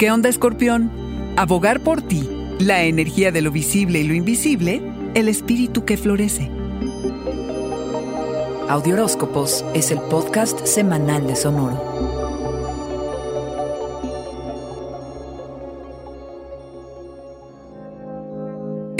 ¿Qué onda, escorpión? Abogar por ti, la energía de lo visible y lo invisible, el espíritu que florece. Audioróscopos es el podcast semanal de Sonoro.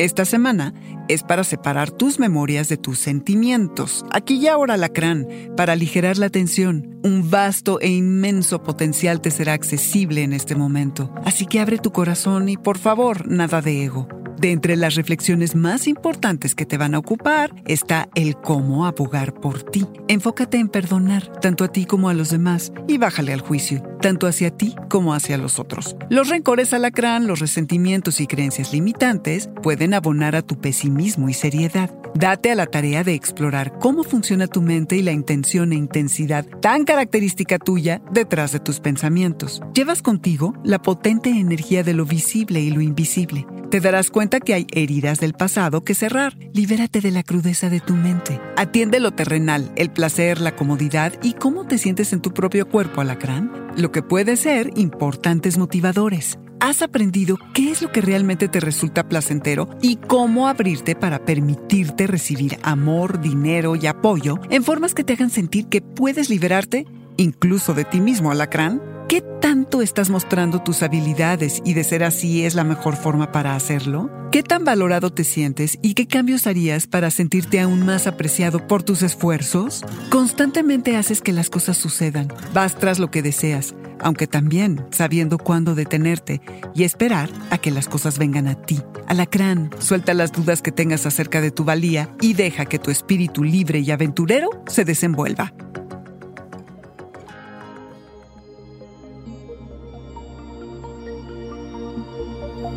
Esta semana es para separar tus memorias de tus sentimientos. Aquí y ahora, lacrán, para aligerar la tensión. Un vasto e inmenso potencial te será accesible en este momento. Así que abre tu corazón y, por favor, nada de ego. De entre las reflexiones más importantes que te van a ocupar está el cómo abogar por ti. Enfócate en perdonar, tanto a ti como a los demás, y bájale al juicio, tanto hacia ti como hacia los otros. Los rencores alacrán, los resentimientos y creencias limitantes pueden abonar a tu pesimismo y seriedad. Date a la tarea de explorar cómo funciona tu mente y la intención e intensidad tan característica tuya detrás de tus pensamientos. Llevas contigo la potente energía de lo visible y lo invisible. Te darás cuenta que hay heridas del pasado que cerrar. Libérate de la crudeza de tu mente. Atiende lo terrenal, el placer, la comodidad y cómo te sientes en tu propio cuerpo, alacrán. Lo que puede ser importantes motivadores. ¿Has aprendido qué es lo que realmente te resulta placentero y cómo abrirte para permitirte recibir amor, dinero y apoyo en formas que te hagan sentir que puedes liberarte incluso de ti mismo, alacrán? ¿Qué tanto estás mostrando tus habilidades y de ser así es la mejor forma para hacerlo? ¿Qué tan valorado te sientes y qué cambios harías para sentirte aún más apreciado por tus esfuerzos? Constantemente haces que las cosas sucedan, vas tras lo que deseas, aunque también sabiendo cuándo detenerte y esperar a que las cosas vengan a ti. Alacrán, suelta las dudas que tengas acerca de tu valía y deja que tu espíritu libre y aventurero se desenvuelva.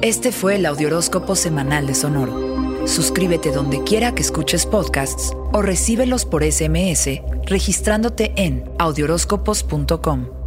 Este fue el Audioróscopo Semanal de Sonoro. Suscríbete donde quiera que escuches podcasts o recíbelos por SMS registrándote en audioróscopos.com.